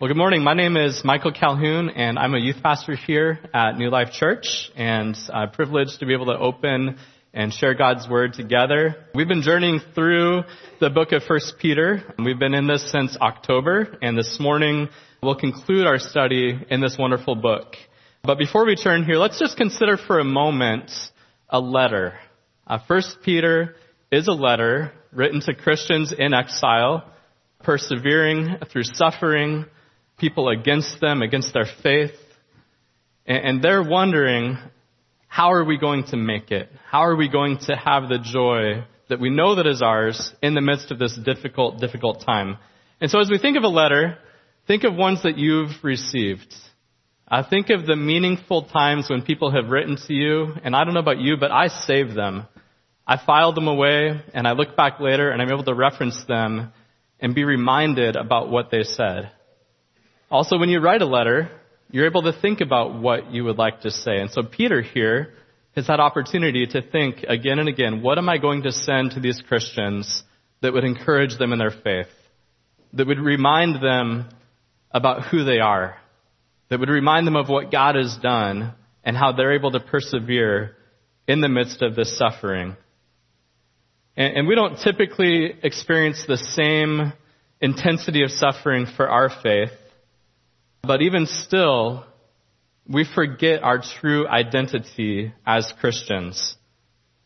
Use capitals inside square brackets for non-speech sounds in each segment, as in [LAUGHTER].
Well, good morning. My name is Michael Calhoun, and I'm a youth pastor here at New Life Church, and I'm privileged to be able to open and share God's Word together. We've been journeying through the book of First Peter. We've been in this since October, and this morning we'll conclude our study in this wonderful book. But before we turn here, let's just consider for a moment a letter. Uh, First Peter is a letter written to Christians in exile, persevering through suffering, people against them, against their faith. And they're wondering, how are we going to make it? How are we going to have the joy that we know that is ours in the midst of this difficult, difficult time? And so as we think of a letter, think of ones that you've received. Uh, think of the meaningful times when people have written to you, and I don't know about you, but I save them. I file them away, and I look back later, and I'm able to reference them and be reminded about what they said. Also, when you write a letter, you're able to think about what you would like to say. And so Peter here has had opportunity to think again and again, what am I going to send to these Christians that would encourage them in their faith? That would remind them about who they are? That would remind them of what God has done and how they're able to persevere in the midst of this suffering. And, and we don't typically experience the same intensity of suffering for our faith but even still, we forget our true identity as Christians.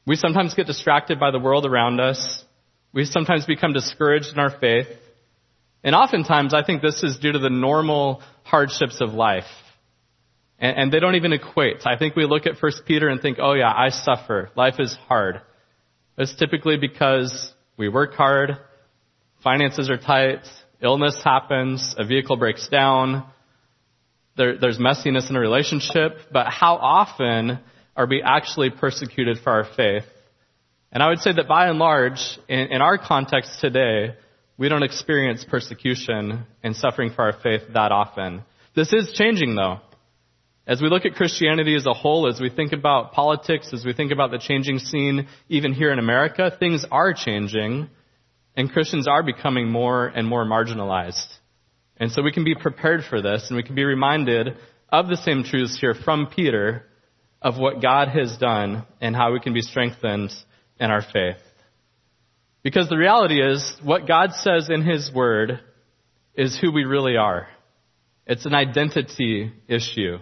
We sometimes get distracted by the world around us. We sometimes become discouraged in our faith. And oftentimes, I think this is due to the normal hardships of life. And, and they don't even equate. I think we look at 1 Peter and think, oh yeah, I suffer. Life is hard. It's typically because we work hard, finances are tight, illness happens, a vehicle breaks down, there, there's messiness in a relationship, but how often are we actually persecuted for our faith? And I would say that by and large, in, in our context today, we don't experience persecution and suffering for our faith that often. This is changing though. As we look at Christianity as a whole, as we think about politics, as we think about the changing scene even here in America, things are changing and Christians are becoming more and more marginalized. And so we can be prepared for this and we can be reminded of the same truths here from Peter of what God has done and how we can be strengthened in our faith. Because the reality is, what God says in His Word is who we really are. It's an identity issue.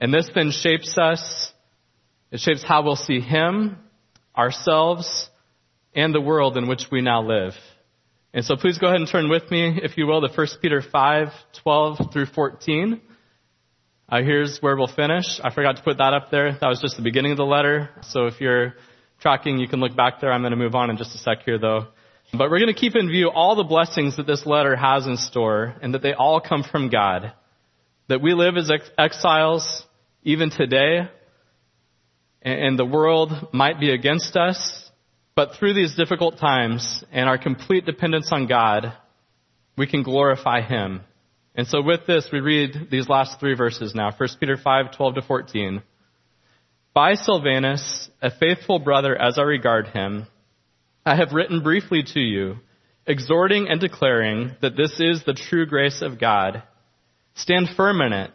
And this then shapes us. It shapes how we'll see Him, ourselves, and the world in which we now live. And so please go ahead and turn with me, if you will, to 1 Peter 5, 12 through 14. Uh, here's where we'll finish. I forgot to put that up there. That was just the beginning of the letter. So if you're tracking, you can look back there. I'm going to move on in just a sec here though. But we're going to keep in view all the blessings that this letter has in store and that they all come from God. That we live as ex- exiles even today and, and the world might be against us but through these difficult times and our complete dependence on God, we can glorify Him. And so with this, we read these last three verses now. 1 Peter 5, 12 to 14. By Silvanus, a faithful brother as I regard him, I have written briefly to you, exhorting and declaring that this is the true grace of God. Stand firm in it.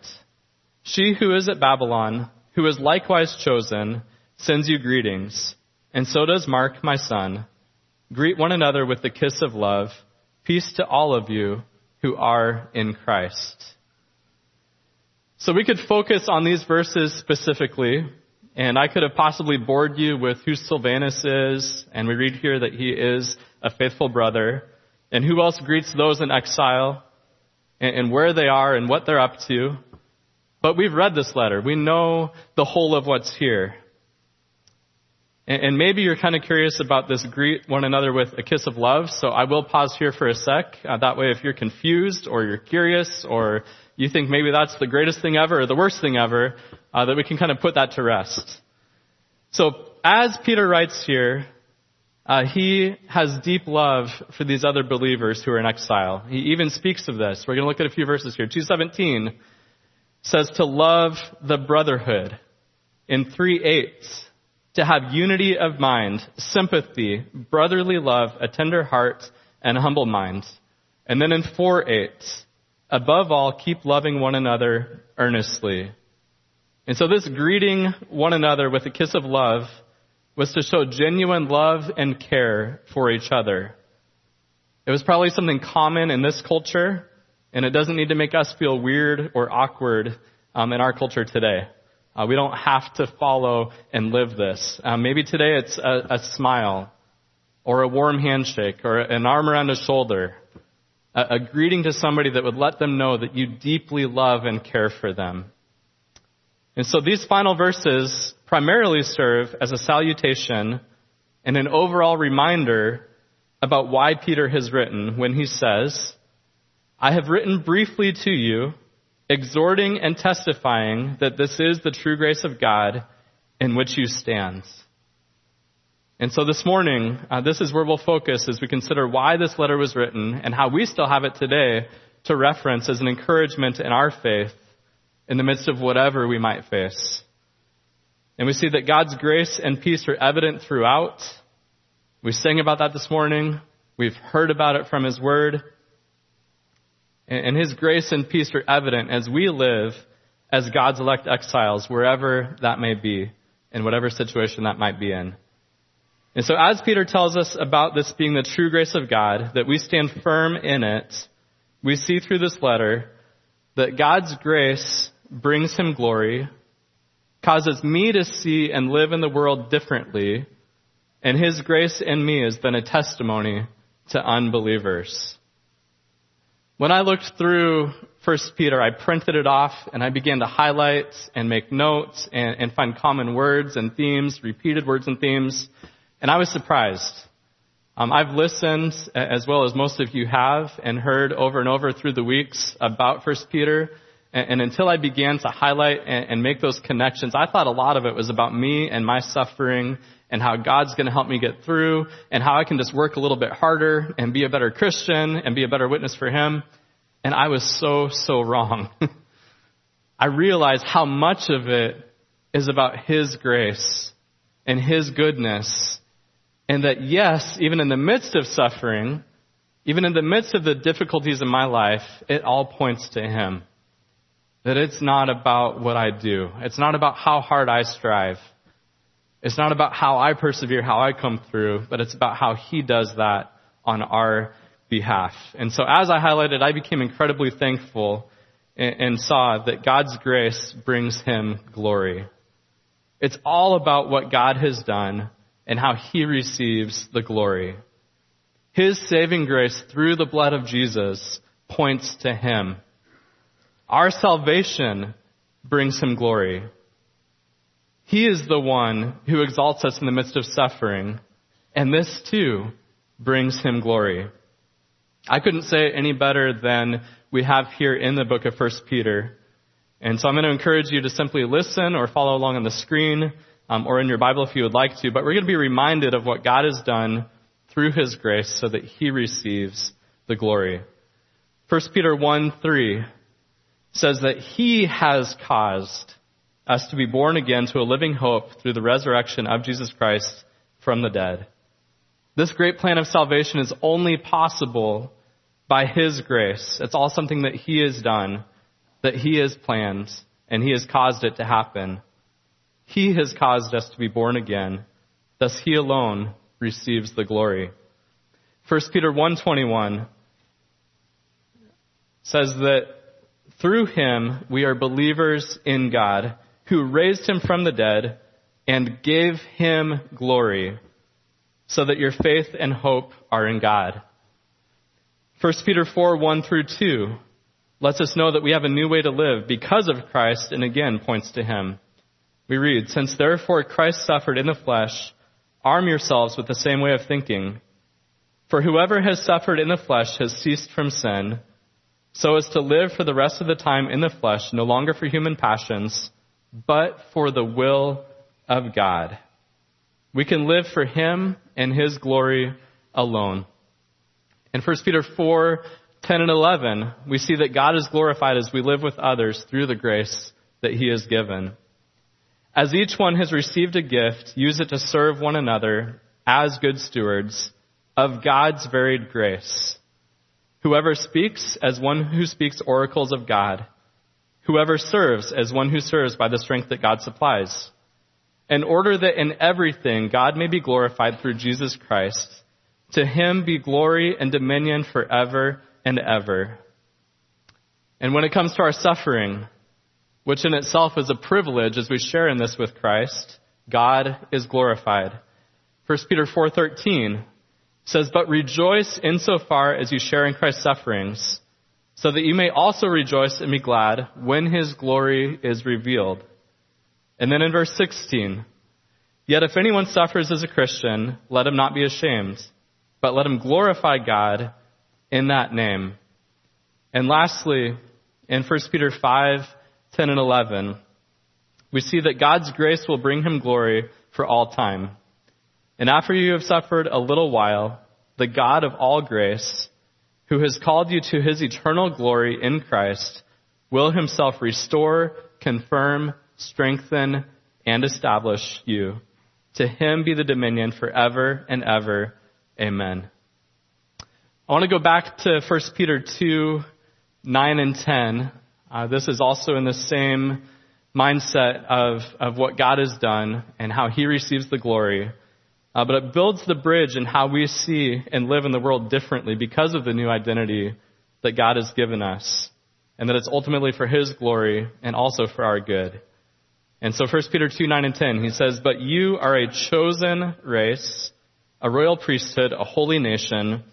She who is at Babylon, who is likewise chosen, sends you greetings and so does Mark, my son. Greet one another with the kiss of love. Peace to all of you who are in Christ. So we could focus on these verses specifically, and I could have possibly bored you with who Silvanus is, and we read here that he is a faithful brother, and who else greets those in exile, and, and where they are and what they're up to. But we've read this letter. We know the whole of what's here. And maybe you're kind of curious about this greet one another with a kiss of love, so I will pause here for a sec. Uh, that way if you're confused or you're curious or you think maybe that's the greatest thing ever or the worst thing ever, uh, that we can kind of put that to rest. So as Peter writes here, uh, he has deep love for these other believers who are in exile. He even speaks of this. We're going to look at a few verses here. 217 says to love the brotherhood. In 3-8 to have unity of mind, sympathy, brotherly love, a tender heart, and a humble mind. And then in 4 8, Above all, keep loving one another earnestly. And so this greeting one another with a kiss of love was to show genuine love and care for each other. It was probably something common in this culture, and it doesn't need to make us feel weird or awkward um, in our culture today. Uh, we don't have to follow and live this. Um, maybe today it's a, a, smile, or a warm handshake, or an arm around a shoulder, a, a greeting to somebody that would let them know that you deeply love and care for them. And so these final verses primarily serve as a salutation and an overall reminder about why Peter has written when he says, I have written briefly to you, exhorting and testifying that this is the true grace of God in which you stand. And so this morning, uh, this is where we'll focus as we consider why this letter was written and how we still have it today to reference as an encouragement in our faith in the midst of whatever we might face. And we see that God's grace and peace are evident throughout. We sang about that this morning. We've heard about it from His Word. And His grace and peace are evident as we live as God's elect exiles, wherever that may be, in whatever situation that might be in. And so as Peter tells us about this being the true grace of God, that we stand firm in it, we see through this letter that God's grace brings him glory, causes me to see and live in the world differently, and his grace in me has been a testimony to unbelievers. When I looked through 1 Peter, I printed it off and I began to highlight and make notes and, and find common words and themes, repeated words and themes, and I was surprised. Um, I've listened, as well as most of you have, and heard over and over through the weeks about 1 Peter, and, until I began to highlight and make those connections, I thought a lot of it was about me and my suffering and how God's going to help me get through and how I can just work a little bit harder and be a better Christian and be a better witness for Him. And I was so, so wrong. [LAUGHS] I realized how much of it is about His grace and His goodness. And that yes, even in the midst of suffering, even in the midst of the difficulties in my life, it all points to Him. That it's not about what I do. It's not about how hard I strive. It's not about how I persevere, how I come through, but it's about how He does that on our behalf. And so as I highlighted, I became incredibly thankful and, saw that God's grace brings Him glory. It's all about what God has done and how He receives the glory. His saving grace through the blood of Jesus points to Him. Our salvation brings Him glory. He is the one who exalts us in the midst of suffering, and this too brings him glory. I couldn't say it any better than we have here in the book of 1 Peter. And so I'm going to encourage you to simply listen or follow along on the screen um, or in your Bible if you would like to. But we're going to be reminded of what God has done through His grace so that He receives the glory. 1 Peter 1 3 says that He has caused us to be born again to a living hope through the resurrection of Jesus Christ from the dead. This great plan of salvation is only possible by His grace. It's all something that He has done, that He has planned, and He has caused it to happen. He has caused us to be born again. Thus He alone receives the glory. 1 Peter 1.21 says that through Him we are believers in God who raised him from the dead and gave him glory, so that your faith and hope are in God. 1 Peter 4, 1 through 2 lets us know that we have a new way to live because of Christ and again points to him. We read, Since therefore Christ suffered in the flesh, arm yourselves with the same way of thinking. For whoever has suffered in the flesh has ceased from sin, so as to live for the rest of the time in the flesh, no longer for human passions, but for the will of God. We can live for Him and His glory alone. In 1 Peter 4, 10 and 11, we see that God is glorified as we live with others through the grace that He has given. As each one has received a gift, use it to serve one another as good stewards of God's varied grace. Whoever speaks as one who speaks oracles of God. Whoever serves as one who serves by the strength that God supplies. In order that in everything God may be glorified through Jesus Christ. To him be glory and dominion forever and ever. And when it comes to our suffering, which in itself is a privilege as we share in this with Christ, God is glorified. 1 Peter 4:13 says, "But rejoice insofar as you share in Christ's sufferings, so that you may also rejoice and be glad when his glory is revealed." And then in verse 16, "Yet if anyone suffers as a Christian, let him not be ashamed, but let him glorify God in that name." And lastly, in 1 Peter 5, 10 and 11, we see that God's grace will bring him glory for all time. And after you have suffered a little while, the God of all grace, who has called you to his eternal glory in Christ, will himself restore, confirm, strengthen, and establish you. To him be the dominion forever and ever. Amen. I want to go back to 1 Peter 2, 9 and 10. Uh, this is also in the same mindset of, of what God has done and how he receives the glory. Uh, but it builds the bridge in how we see and live in the world differently because of the new identity that God has given us. And that it's ultimately for His glory and also for our good. And so 1 Peter 2, 9 and 10, he says, But you are a chosen race, a royal priesthood, a holy nation,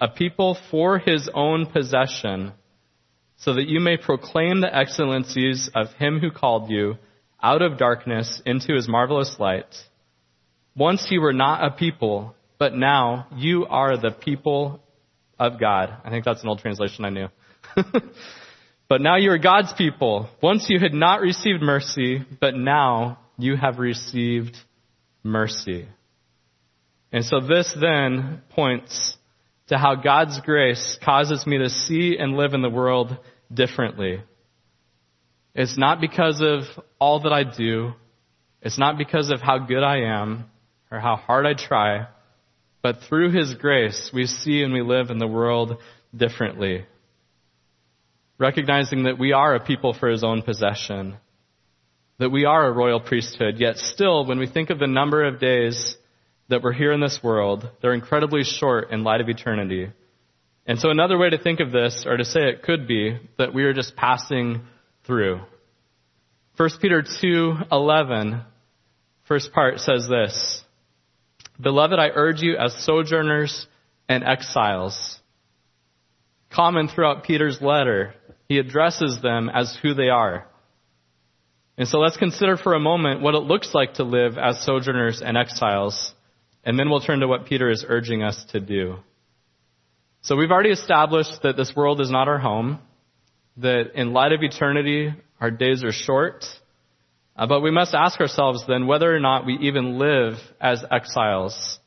a people for His own possession, so that you may proclaim the excellencies of Him who called you out of darkness into His marvelous light. Once you were not a people, but now you are the people of God. I think that's an old translation I knew. [LAUGHS] but now you are God's people. Once you had not received mercy, but now you have received mercy. And so this then points to how God's grace causes me to see and live in the world differently. It's not because of all that I do. It's not because of how good I am or how hard I try, but through His grace, we see and we live in the world differently. Recognizing that we are a people for His own possession, that we are a royal priesthood, yet still, when we think of the number of days that we're here in this world, they're incredibly short in light of eternity. And so another way to think of this, or to say it could be, that we are just passing through. 1 Peter 2:11, first part says this: Beloved, I urge you as sojourners and exiles. Common throughout Peter's letter, he addresses them as who they are. And so let's consider for a moment what it looks like to live as sojourners and exiles, and then we'll turn to what Peter is urging us to do. So we've already established that this world is not our home, that in light of eternity, our days are short, uh, but we must ask ourselves then whether or not we even live as exiles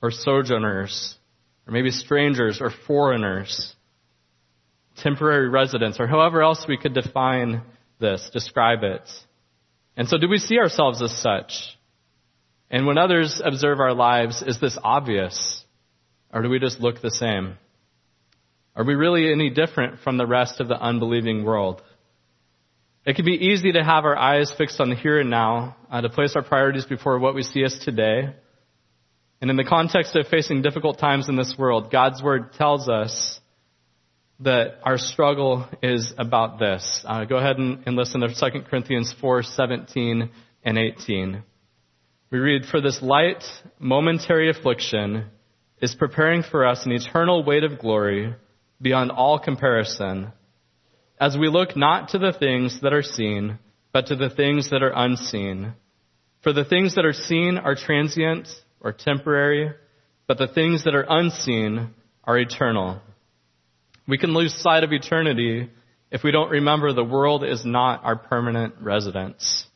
or sojourners or maybe strangers or foreigners, temporary residents or however else we could define this, describe it. And so do we see ourselves as such? And when others observe our lives, is this obvious? Or do we just look the same? Are we really any different from the rest of the unbelieving world? It can be easy to have our eyes fixed on the here and now, uh, to place our priorities before what we see as today. And in the context of facing difficult times in this world, God's Word tells us that our struggle is about this. Uh, go ahead and, and listen to 2 Corinthians 4, 17 and 18. We read, For this light, momentary affliction is preparing for us an eternal weight of glory beyond all comparison as we look not to the things that are seen, but to the things that are unseen. For the things that are seen are transient or temporary, but the things that are unseen are eternal. We can lose sight of eternity if we don't remember the world is not our permanent residence.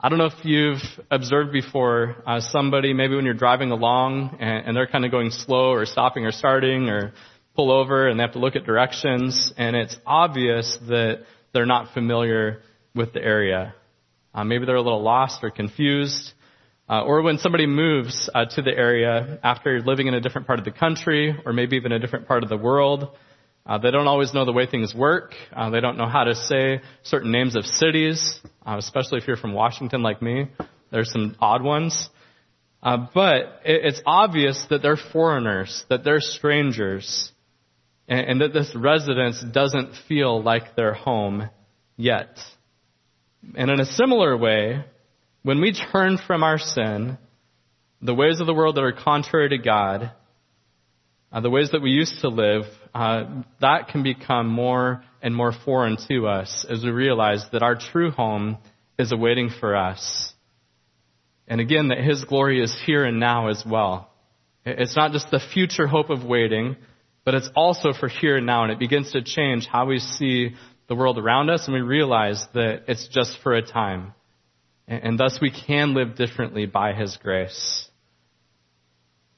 I don't know if you've observed before uh, somebody, maybe when you're driving along and, and they're kind of going slow or stopping or starting or pull over and they have to look at directions, and it's obvious that they're not familiar with the area. Uh, maybe they're a little lost or confused. Uh, or when somebody moves uh, to the area after living in a different part of the country or maybe even a different part of the world, uh, they don't always know the way things work. Uh, they don't know how to say certain names of cities, uh, especially if you're from Washington like me. There's some odd ones. But it, it's obvious that they're foreigners, that they're strangers, and, and that this residence doesn't feel like their home yet. And in a similar way, when we turn from our sin, the ways of the world that are contrary to God, uh, the ways that we used to live, uh, that can become more and more foreign to us as we realize that our true home is awaiting for us. And again, that His glory is here and now as well. It's not just the future hope of waiting, but it's also for here and now, and it begins to change how we see the world around us, and we realize that it's just for a time. And, thus we can live differently by His grace.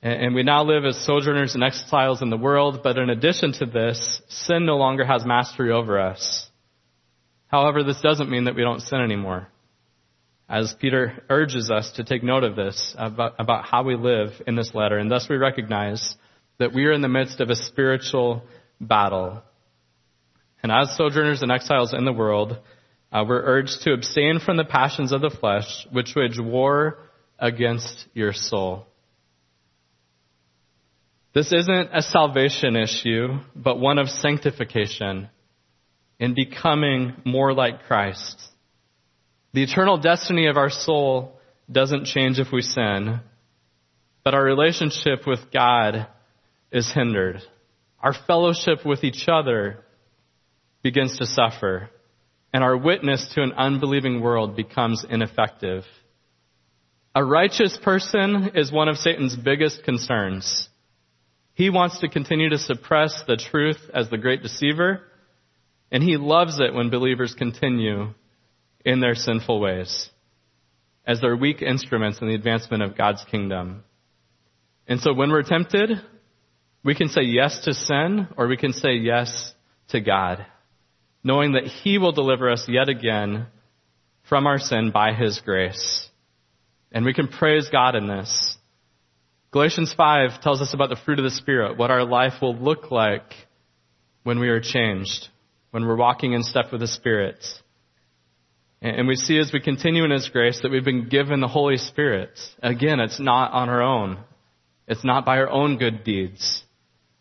And we now live as sojourners and exiles in the world, but in addition to this, sin no longer has mastery over us. However, this doesn't mean that we don't sin anymore. As Peter urges us to take note of this, about, about how we live in this letter, and thus we recognize that we are in the midst of a spiritual battle. And as sojourners and exiles in the world, uh, we're urged to abstain from the passions of the flesh, which wage war against your soul. This isn't a salvation issue, but one of sanctification in becoming more like Christ. The eternal destiny of our soul doesn't change if we sin, but our relationship with God is hindered. Our fellowship with each other begins to suffer, and our witness to an unbelieving world becomes ineffective. A righteous person is one of Satan's biggest concerns. He wants to continue to suppress the truth as the great deceiver, and he loves it when believers continue in their sinful ways as their weak instruments in the advancement of God's kingdom. And so when we're tempted, we can say yes to sin or we can say yes to God, knowing that He will deliver us yet again from our sin by His grace. And we can praise God in this. Galatians 5 tells us about the fruit of the Spirit, what our life will look like when we are changed, when we're walking in step with the Spirit. And we see as we continue in His grace that we've been given the Holy Spirit. Again, it's not on our own. It's not by our own good deeds.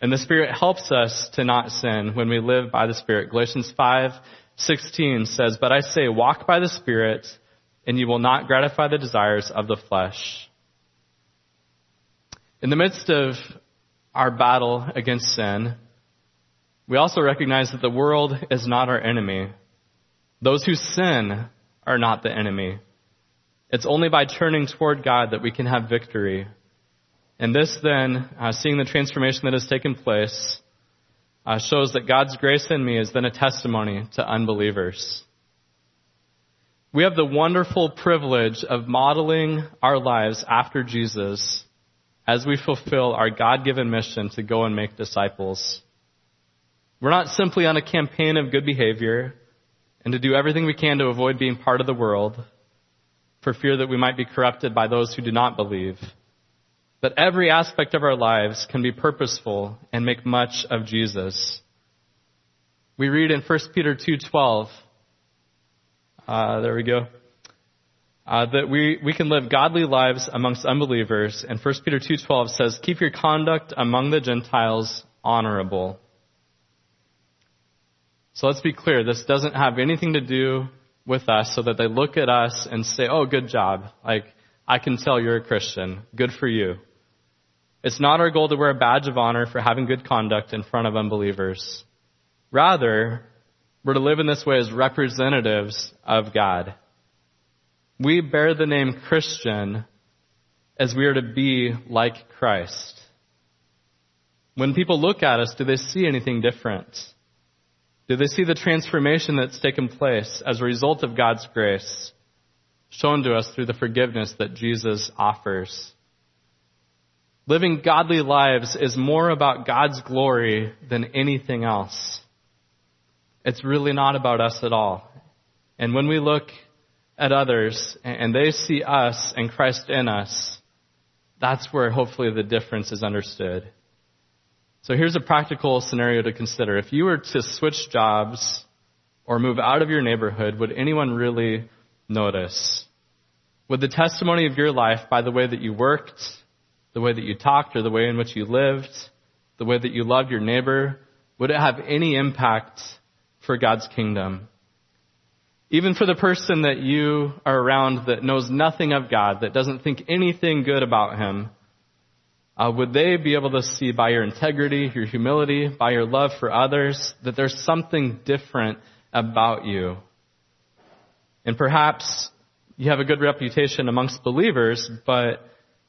And the Spirit helps us to not sin when we live by the Spirit. Galatians 5:16 says, "But I say, walk by the Spirit, and you will not gratify the desires of the flesh." In the midst of our battle against sin, we also recognize that the world is not our enemy. Those who sin are not the enemy. It's only by turning toward God that we can have victory. And this then, uh, seeing the transformation that has taken place, uh, shows that God's grace in me is then a testimony to unbelievers. We have the wonderful privilege of modeling our lives after Jesus as we fulfill our God given mission to go and make disciples. We're not simply on a campaign of good behavior and to do everything we can to avoid being part of the world for fear that we might be corrupted by those who do not believe. But every aspect of our lives can be purposeful and make much of Jesus. We read in 1 Peter 2.12, uh, there we go uh, that we, we can live godly lives amongst unbelievers. And 1 Peter 2.12 says, keep your conduct among the Gentiles honorable. So let's be clear, this doesn't have anything to do with us so that they look at us and say, oh, good job. Like, I can tell you're a Christian. Good for you. It's not our goal to wear a badge of honor for having good conduct in front of unbelievers. Rather, we're to live in this way as representatives of God. We bear the name Christian as we are to be like Christ. When people look at us, do they see anything different? Do they see the transformation that's taken place as a result of God's grace shown to us through the forgiveness that Jesus offers? Living godly lives is more about God's glory than anything else. It's really not about us at all. And when we look at others and they see us and Christ in us, that's where hopefully the difference is understood. So here's a practical scenario to consider. If you were to switch jobs or move out of your neighborhood, would anyone really notice? Would the testimony of your life by the way that you worked, the way that you talked, or the way in which you lived, the way that you loved your neighbor, would it have any impact for God's kingdom? Even for the person that you are around that knows nothing of God, that doesn't think anything good about Him, uh, would they be able to see by your integrity, your humility, by your love for others, that there's something different about you? And perhaps you have a good reputation amongst believers, but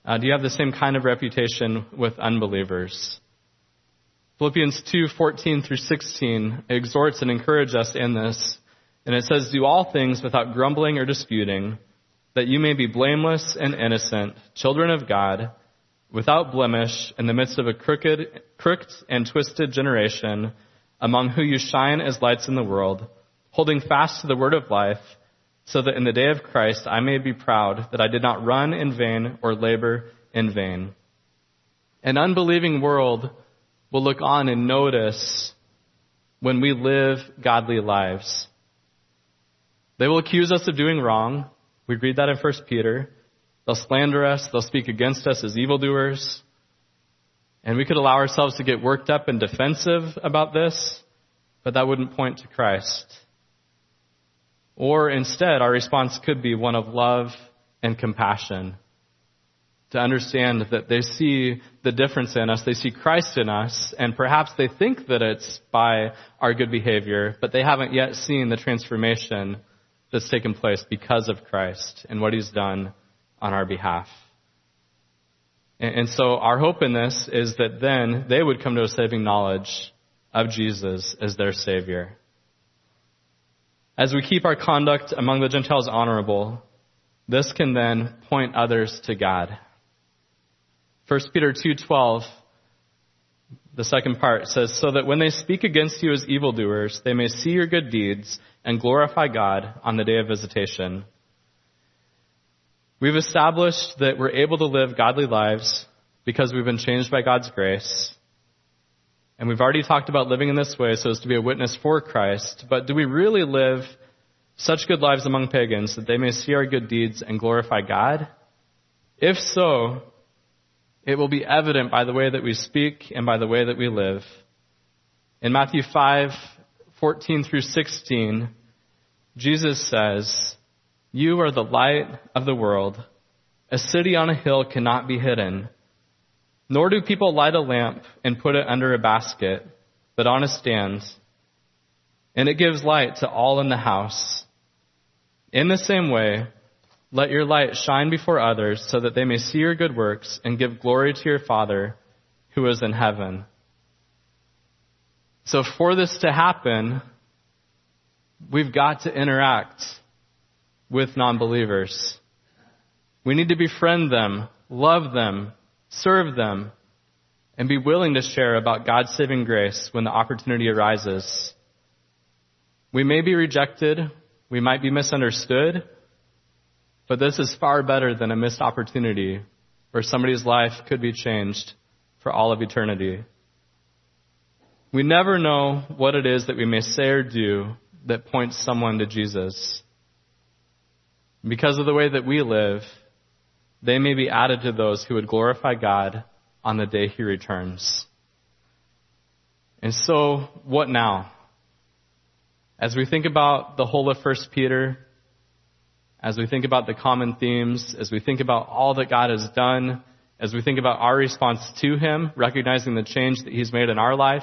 uh, do you have the same kind of reputation with unbelievers? Philippians 2:14 through 16 exhorts and encourages us in this and it says, Do all things without grumbling or disputing, that you may be blameless and innocent, children of God, without blemish, in the midst of a crooked, crooked and twisted generation, among whom you shine as lights in the world, holding fast to the word of life, so that in the day of Christ I may be proud that I did not run in vain or labor in vain. An unbelieving world will look on and notice when we live godly lives. They will accuse us of doing wrong. We read that in 1 Peter. They'll slander us. They'll speak against us as evildoers. And we could allow ourselves to get worked up and defensive about this, but that wouldn't point to Christ. Or instead, our response could be one of love and compassion. To understand that they see the difference in us, they see Christ in us, and perhaps they think that it's by our good behavior, but they haven't yet seen the transformation that's taken place because of Christ and what he's done on our behalf. And, so our hope in this is that then they would come to a saving knowledge of Jesus as their Savior. As we keep our conduct among the Gentiles honorable, this can then point others to God. 1 Peter 2:12 the second part says so that when they speak against you as evildoers they may see your good deeds and glorify God on the day of visitation. We've established that we're able to live godly lives because we've been changed by God's grace. And we've already talked about living in this way so as to be a witness for Christ. But do we really live such good lives among pagans that they may see our good deeds and glorify God? If so, it will be evident by the way that we speak and by the way that we live. In Matthew 5, 14 through 16, Jesus says, You are the light of the world. A city on a hill cannot be hidden. Nor do people light a lamp and put it under a basket, but on a stand. And it gives light to all in the house. In the same way, let your light shine before others so that they may see your good works and give glory to your Father who is in heaven. So for this to happen, we've got to interact with non-believers. We need to befriend them, love them, serve them, and be willing to share about God's saving grace when the opportunity arises. We may be rejected, we might be misunderstood, but this is far better than a missed opportunity where somebody's life could be changed for all of eternity. We never know what it is that we may say or do that points someone to Jesus. Because of the way that we live, they may be added to those who would glorify God on the day he returns. And so, what now? As we think about the whole of 1 Peter, as we think about the common themes, as we think about all that God has done, as we think about our response to Him, recognizing the change that He's made in our life,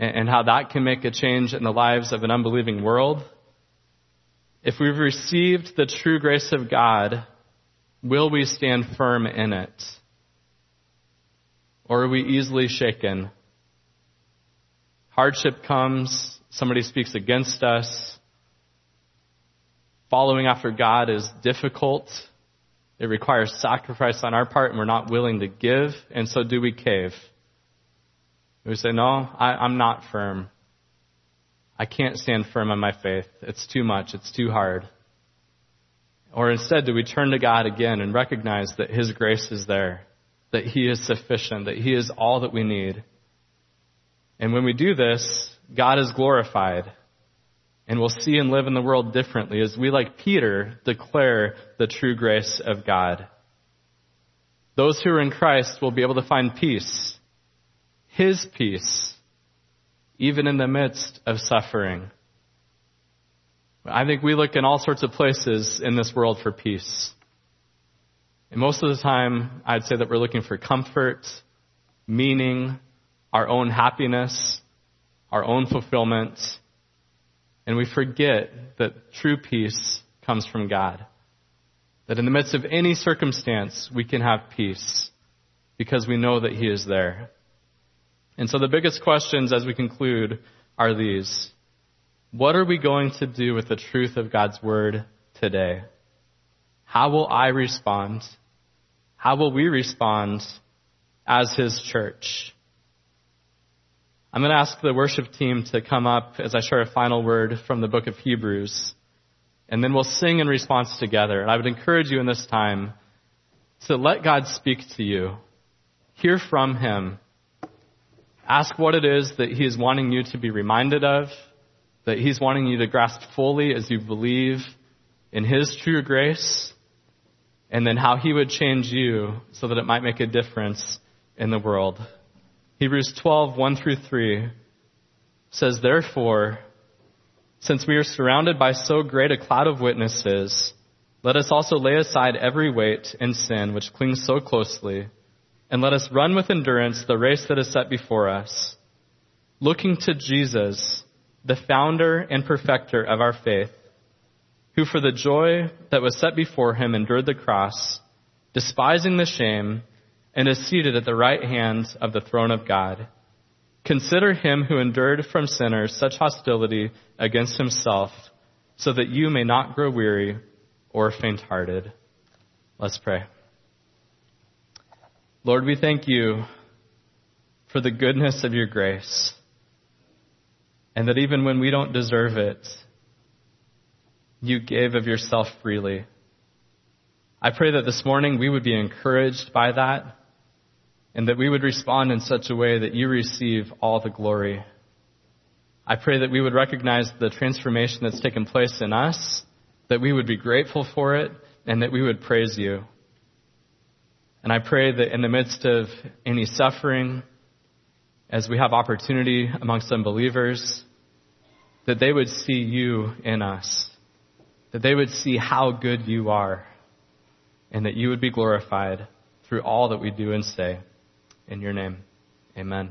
and how that can make a change in the lives of an unbelieving world. If we've received the true grace of God, will we stand firm in it? Or are we easily shaken? Hardship comes, somebody speaks against us. Following after God is difficult. It requires sacrifice on our part, and we're not willing to give, and so do we cave? We say, no, I, I'm not firm. I can't stand firm on my faith. It's too much. It's too hard. Or instead, do we turn to God again and recognize that His grace is there, that He is sufficient, that He is all that we need? And when we do this, God is glorified. And we'll see and live in the world differently as we, like Peter, declare the true grace of God. Those who are in Christ will be able to find peace, His peace, even in the midst of suffering. I think we look in all sorts of places in this world for peace. And most of the time, I'd say that we're looking for comfort, meaning, our own happiness, our own fulfillment, and we forget that true peace comes from God. That in the midst of any circumstance, we can have peace because we know that He is there. And so the biggest questions as we conclude are these. What are we going to do with the truth of God's Word today? How will I respond? How will we respond as His church? I'm going to ask the worship team to come up as I share a final word from the book of Hebrews. And then we'll sing in response together. And I would encourage you in this time to let God speak to you. Hear from Him. Ask what it is that He is wanting you to be reminded of, that He's wanting you to grasp fully as you believe in His true grace, and then how He would change you so that it might make a difference in the world. Hebrews 12, 1 through 3 says, Therefore, since we are surrounded by so great a cloud of witnesses, let us also lay aside every weight and sin which clings so closely, and let us run with endurance the race that is set before us, looking to Jesus, the founder and perfecter of our faith, who for the joy that was set before him endured the cross, despising the shame, and is seated at the right hand of the throne of God. Consider him who endured from sinners such hostility against himself, so that you may not grow weary or faint hearted. Let's pray. Lord, we thank you for the goodness of your grace, and that even when we don't deserve it, you gave of yourself freely. I pray that this morning we would be encouraged by that and that we would respond in such a way that you receive all the glory. I pray that we would recognize the transformation that's taken place in us, that we would be grateful for it, and that we would praise you. And I pray that in the midst of any suffering, as we have opportunity amongst unbelievers, that they would see you in us, that they would see how good you are, and that you would be glorified through all that we do and say. In your name, amen.